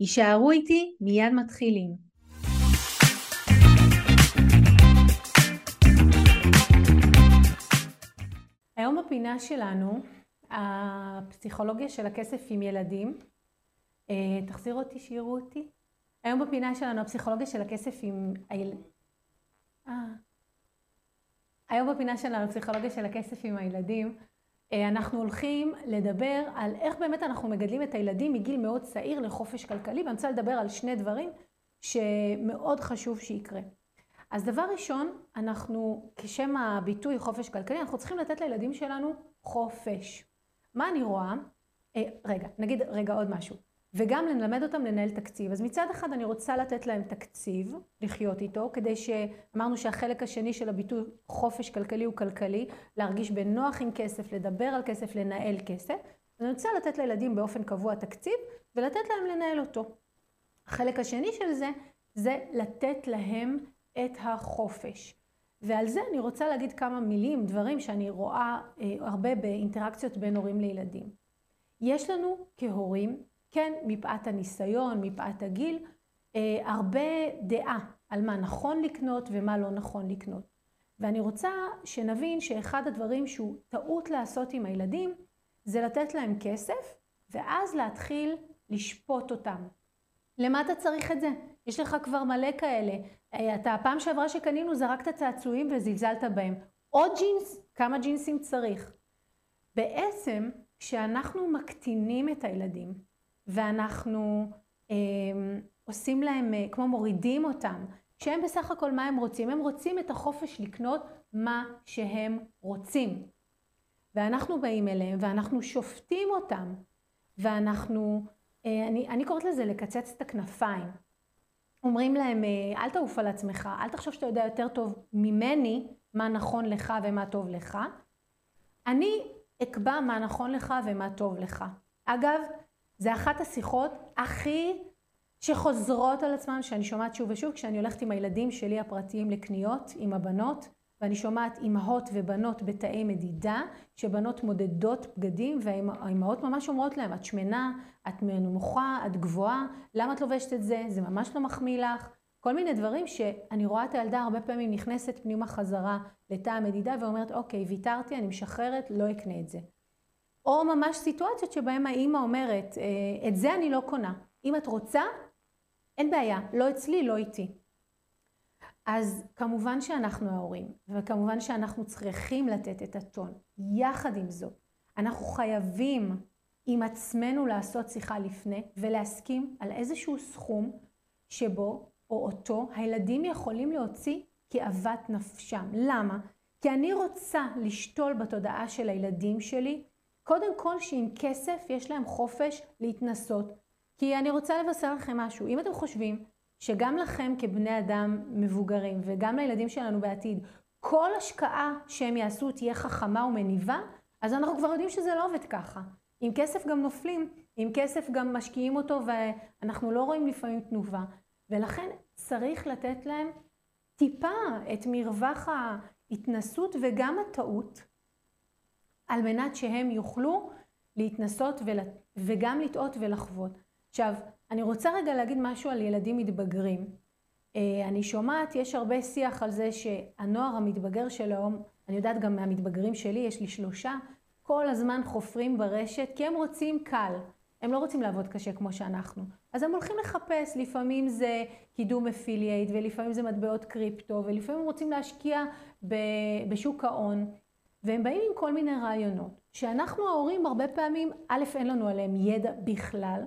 יישארו איתי, מיד מתחילים. היום בפינה שלנו, הפסיכולוגיה של הכסף עם ילדים. אה, תחזיר אותי, שיראו אותי. היום בפינה שלנו, הפסיכולוגיה של הכסף עם הילדים. אה. היום בפינה שלנו, הפסיכולוגיה של הכסף עם הילדים, אנחנו הולכים לדבר על איך באמת אנחנו מגדלים את הילדים מגיל מאוד צעיר לחופש כלכלי, ואני רוצה לדבר על שני דברים שמאוד חשוב שיקרה. אז דבר ראשון, אנחנו, כשם הביטוי חופש כלכלי, אנחנו צריכים לתת לילדים שלנו חופש. מה אני רואה? אה, רגע, נגיד רגע עוד משהו. וגם ללמד אותם לנהל תקציב. אז מצד אחד אני רוצה לתת להם תקציב, לחיות איתו, כדי שאמרנו שהחלק השני של הביטוי חופש כלכלי הוא כלכלי, להרגיש בנוח עם כסף, לדבר על כסף, לנהל כסף. אני רוצה לתת לילדים באופן קבוע תקציב, ולתת להם לנהל אותו. החלק השני של זה, זה לתת להם את החופש. ועל זה אני רוצה להגיד כמה מילים, דברים שאני רואה אה, הרבה באינטראקציות בין הורים לילדים. יש לנו כהורים כן, מפאת הניסיון, מפאת הגיל, אה, הרבה דעה על מה נכון לקנות ומה לא נכון לקנות. ואני רוצה שנבין שאחד הדברים שהוא טעות לעשות עם הילדים, זה לתת להם כסף, ואז להתחיל לשפוט אותם. למה אתה צריך את זה? יש לך כבר מלא כאלה. אה, אתה הפעם שעברה שקנינו זרקת צעצועים וזלזלת בהם. עוד ג'ינס? כמה ג'ינסים צריך? בעצם, כשאנחנו מקטינים את הילדים, ואנחנו אה, עושים להם, אה, כמו מורידים אותם, שהם בסך הכל מה הם רוצים? הם רוצים את החופש לקנות מה שהם רוצים. ואנחנו באים אליהם ואנחנו שופטים אותם, ואנחנו, אה, אני, אני קוראת לזה לקצץ את הכנפיים. אומרים להם, אה, אל תעוף על עצמך, אל תחשוב שאתה יודע יותר טוב ממני מה נכון לך ומה טוב לך. אני אקבע מה נכון לך ומה טוב לך. אגב, זה אחת השיחות הכי שחוזרות על עצמן, שאני שומעת שוב ושוב, כשאני הולכת עם הילדים שלי הפרטיים לקניות, עם הבנות, ואני שומעת אימהות ובנות בתאי מדידה, שבנות מודדות בגדים, והאימהות ממש אומרות להם, את שמנה, את נמוכה, את גבוהה, למה את לובשת את זה? זה ממש לא מחמיא לך. כל מיני דברים שאני רואה את הילדה הרבה פעמים נכנסת פנימה חזרה לתא המדידה ואומרת, אוקיי, ויתרתי, אני משחררת, לא אקנה את זה. או ממש סיטואציות שבהן האימא אומרת, אה, את זה אני לא קונה. אם את רוצה, אין בעיה, לא אצלי, לא איתי. אז כמובן שאנחנו ההורים, וכמובן שאנחנו צריכים לתת את הטון. יחד עם זאת, אנחנו חייבים עם עצמנו לעשות שיחה לפני ולהסכים על איזשהו סכום שבו או אותו הילדים יכולים להוציא כאוות נפשם. למה? כי אני רוצה לשתול בתודעה של הילדים שלי קודם כל שעם כסף יש להם חופש להתנסות. כי אני רוצה לבשר לכם משהו. אם אתם חושבים שגם לכם כבני אדם מבוגרים וגם לילדים שלנו בעתיד, כל השקעה שהם יעשו תהיה חכמה ומניבה, אז אנחנו כבר יודעים שזה לא עובד ככה. עם כסף גם נופלים, עם כסף גם משקיעים אותו ואנחנו לא רואים לפעמים תנובה. ולכן צריך לתת להם טיפה את מרווח ההתנסות וגם הטעות על מנת שהם יוכלו להתנסות ול... וגם לטעות ולחוות. עכשיו, אני רוצה רגע להגיד משהו על ילדים מתבגרים. אה, אני שומעת, יש הרבה שיח על זה שהנוער המתבגר של היום, אני יודעת גם מהמתבגרים שלי, יש לי שלושה, כל הזמן חופרים ברשת, כי הם רוצים קל. הם לא רוצים לעבוד קשה כמו שאנחנו. אז הם הולכים לחפש, לפעמים זה קידום אפילייט, ולפעמים זה מטבעות קריפטו, ולפעמים הם רוצים להשקיע בשוק ההון. והם באים עם כל מיני רעיונות, שאנחנו ההורים הרבה פעמים, א', אין לנו עליהם ידע בכלל,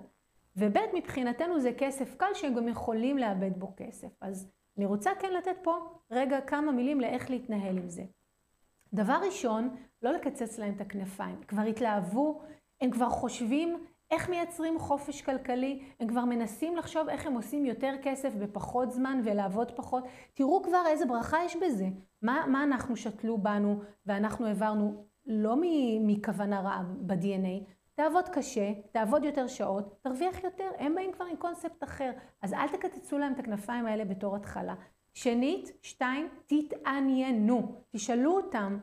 וב', מבחינתנו זה כסף קל שהם גם יכולים לאבד בו כסף. אז אני רוצה כן לתת פה רגע כמה מילים לאיך להתנהל עם זה. דבר ראשון, לא לקצץ להם את הכנפיים. כבר התלהבו, הם כבר חושבים איך מייצרים חופש כלכלי, הם כבר מנסים לחשוב איך הם עושים יותר כסף בפחות זמן ולעבוד פחות. תראו כבר איזה ברכה יש בזה. מה, מה אנחנו שתלו בנו ואנחנו העברנו לא מכוונה רעה ב-DNA, תעבוד קשה, תעבוד יותר שעות, תרוויח יותר. הם באים כבר עם קונספט אחר. אז אל תקצצו להם את הכנפיים האלה בתור התחלה. שנית, שתיים, תתעניינו. תשאלו אותם,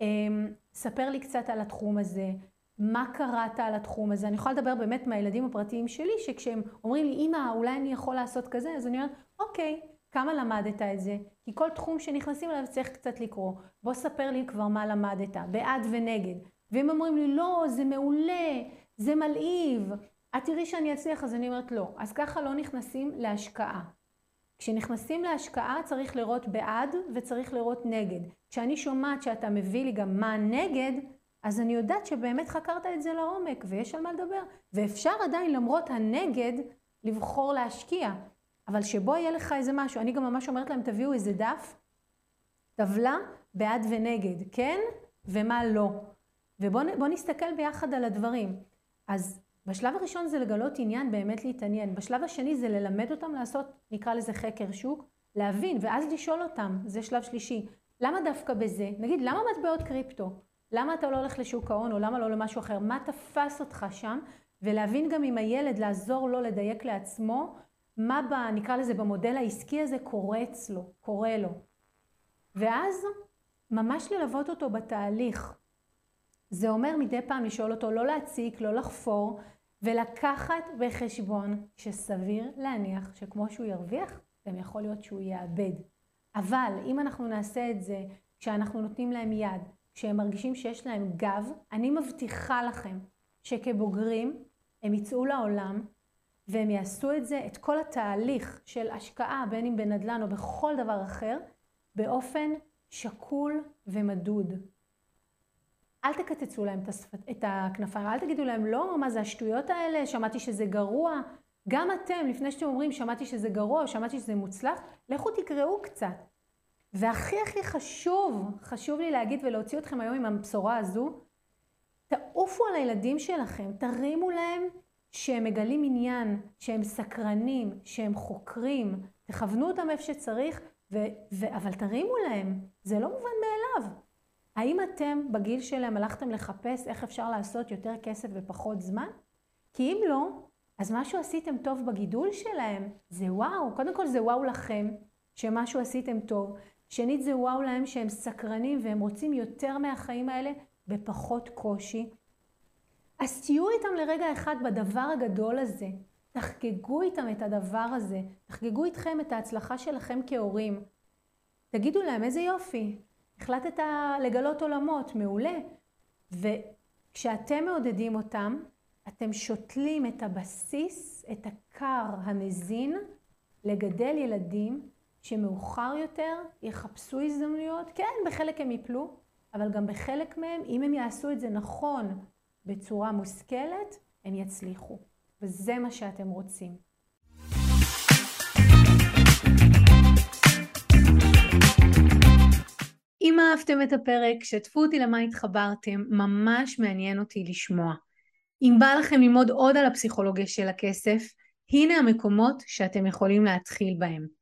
אמ, ספר לי קצת על התחום הזה, מה קראת על התחום הזה. אני יכולה לדבר באמת מהילדים הפרטיים שלי, שכשהם אומרים לי, אמא, אולי אני יכול לעשות כזה, אז אני אומרת, אוקיי, כמה למדת את זה? כי כל תחום שנכנסים אליו צריך קצת לקרוא. בוא ספר לי כבר מה למדת, בעד ונגד. והם אומרים לי, לא, זה מעולה, זה מלהיב, את תראי שאני אצליח, אז אני אומרת לא. אז ככה לא נכנסים להשקעה. כשנכנסים להשקעה צריך לראות בעד וצריך לראות נגד. כשאני שומעת שאתה מביא לי גם מה נגד, אז אני יודעת שבאמת חקרת את זה לעומק ויש על מה לדבר. ואפשר עדיין למרות הנגד לבחור להשקיע. אבל שבו יהיה לך איזה משהו, אני גם ממש אומרת להם תביאו איזה דף, טבלה בעד ונגד, כן ומה לא. ובואו נסתכל ביחד על הדברים. אז בשלב הראשון זה לגלות עניין, באמת להתעניין. בשלב השני זה ללמד אותם לעשות, נקרא לזה חקר שוק, להבין, ואז לשאול אותם, זה שלב שלישי. למה דווקא בזה? נגיד, למה מטבעות קריפטו? למה אתה לא הולך לשוק ההון, או למה לא למשהו אחר? מה תפס אותך שם? ולהבין גם עם הילד, לעזור לו לדייק לעצמו, מה ב, נקרא לזה, במודל העסקי הזה קורה אצלו, קורה לו. ואז ממש ללוות אותו בתהליך. זה אומר מדי פעם לשאול אותו לא להציק, לא לחפור, ולקחת בחשבון שסביר להניח שכמו שהוא ירוויח, גם יכול להיות שהוא יאבד. אבל אם אנחנו נעשה את זה כשאנחנו נותנים להם יד, כשהם מרגישים שיש להם גב, אני מבטיחה לכם שכבוגרים הם יצאו לעולם והם יעשו את זה, את כל התהליך של השקעה, בין אם בנדל"ן או בכל דבר אחר, באופן שקול ומדוד. אל תקצצו להם את הכנפיים, אל תגידו להם, לא, מה זה השטויות האלה, שמעתי שזה גרוע. גם אתם, לפני שאתם אומרים, שמעתי שזה גרוע, שמעתי שזה מוצלח, לכו תקראו קצת. והכי הכי חשוב, חשוב לי להגיד ולהוציא אתכם היום עם הבשורה הזו, תעופו על הילדים שלכם, תרימו להם שהם מגלים עניין, שהם סקרנים, שהם חוקרים, תכוונו אותם איפה שצריך, ו- ו- אבל תרימו להם, זה לא מובן מאליו. האם אתם בגיל שלהם הלכתם לחפש איך אפשר לעשות יותר כסף בפחות זמן? כי אם לא, אז משהו עשיתם טוב בגידול שלהם, זה וואו. קודם כל זה וואו לכם, שמשהו עשיתם טוב. שנית זה וואו להם שהם סקרנים והם רוצים יותר מהחיים האלה בפחות קושי. אז תהיו איתם לרגע אחד בדבר הגדול הזה. תחגגו איתם את הדבר הזה. תחגגו איתכם את ההצלחה שלכם כהורים. תגידו להם איזה יופי, החלטת לגלות עולמות, מעולה. וכשאתם מעודדים אותם, אתם שותלים את הבסיס, את הקר המזין, לגדל ילדים שמאוחר יותר יחפשו הזדמנויות. כן, בחלק הם יפלו, אבל גם בחלק מהם, אם הם יעשו את זה נכון, בצורה מושכלת, הם יצליחו. וזה מה שאתם רוצים. אם אהבתם את הפרק, שתפו אותי למה התחברתם, ממש מעניין אותי לשמוע. אם בא לכם ללמוד עוד על הפסיכולוגיה של הכסף, הנה המקומות שאתם יכולים להתחיל בהם.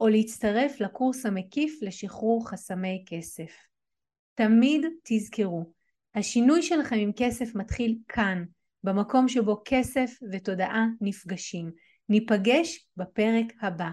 או להצטרף לקורס המקיף לשחרור חסמי כסף. תמיד תזכרו, השינוי שלכם עם כסף מתחיל כאן, במקום שבו כסף ותודעה נפגשים. ניפגש בפרק הבא.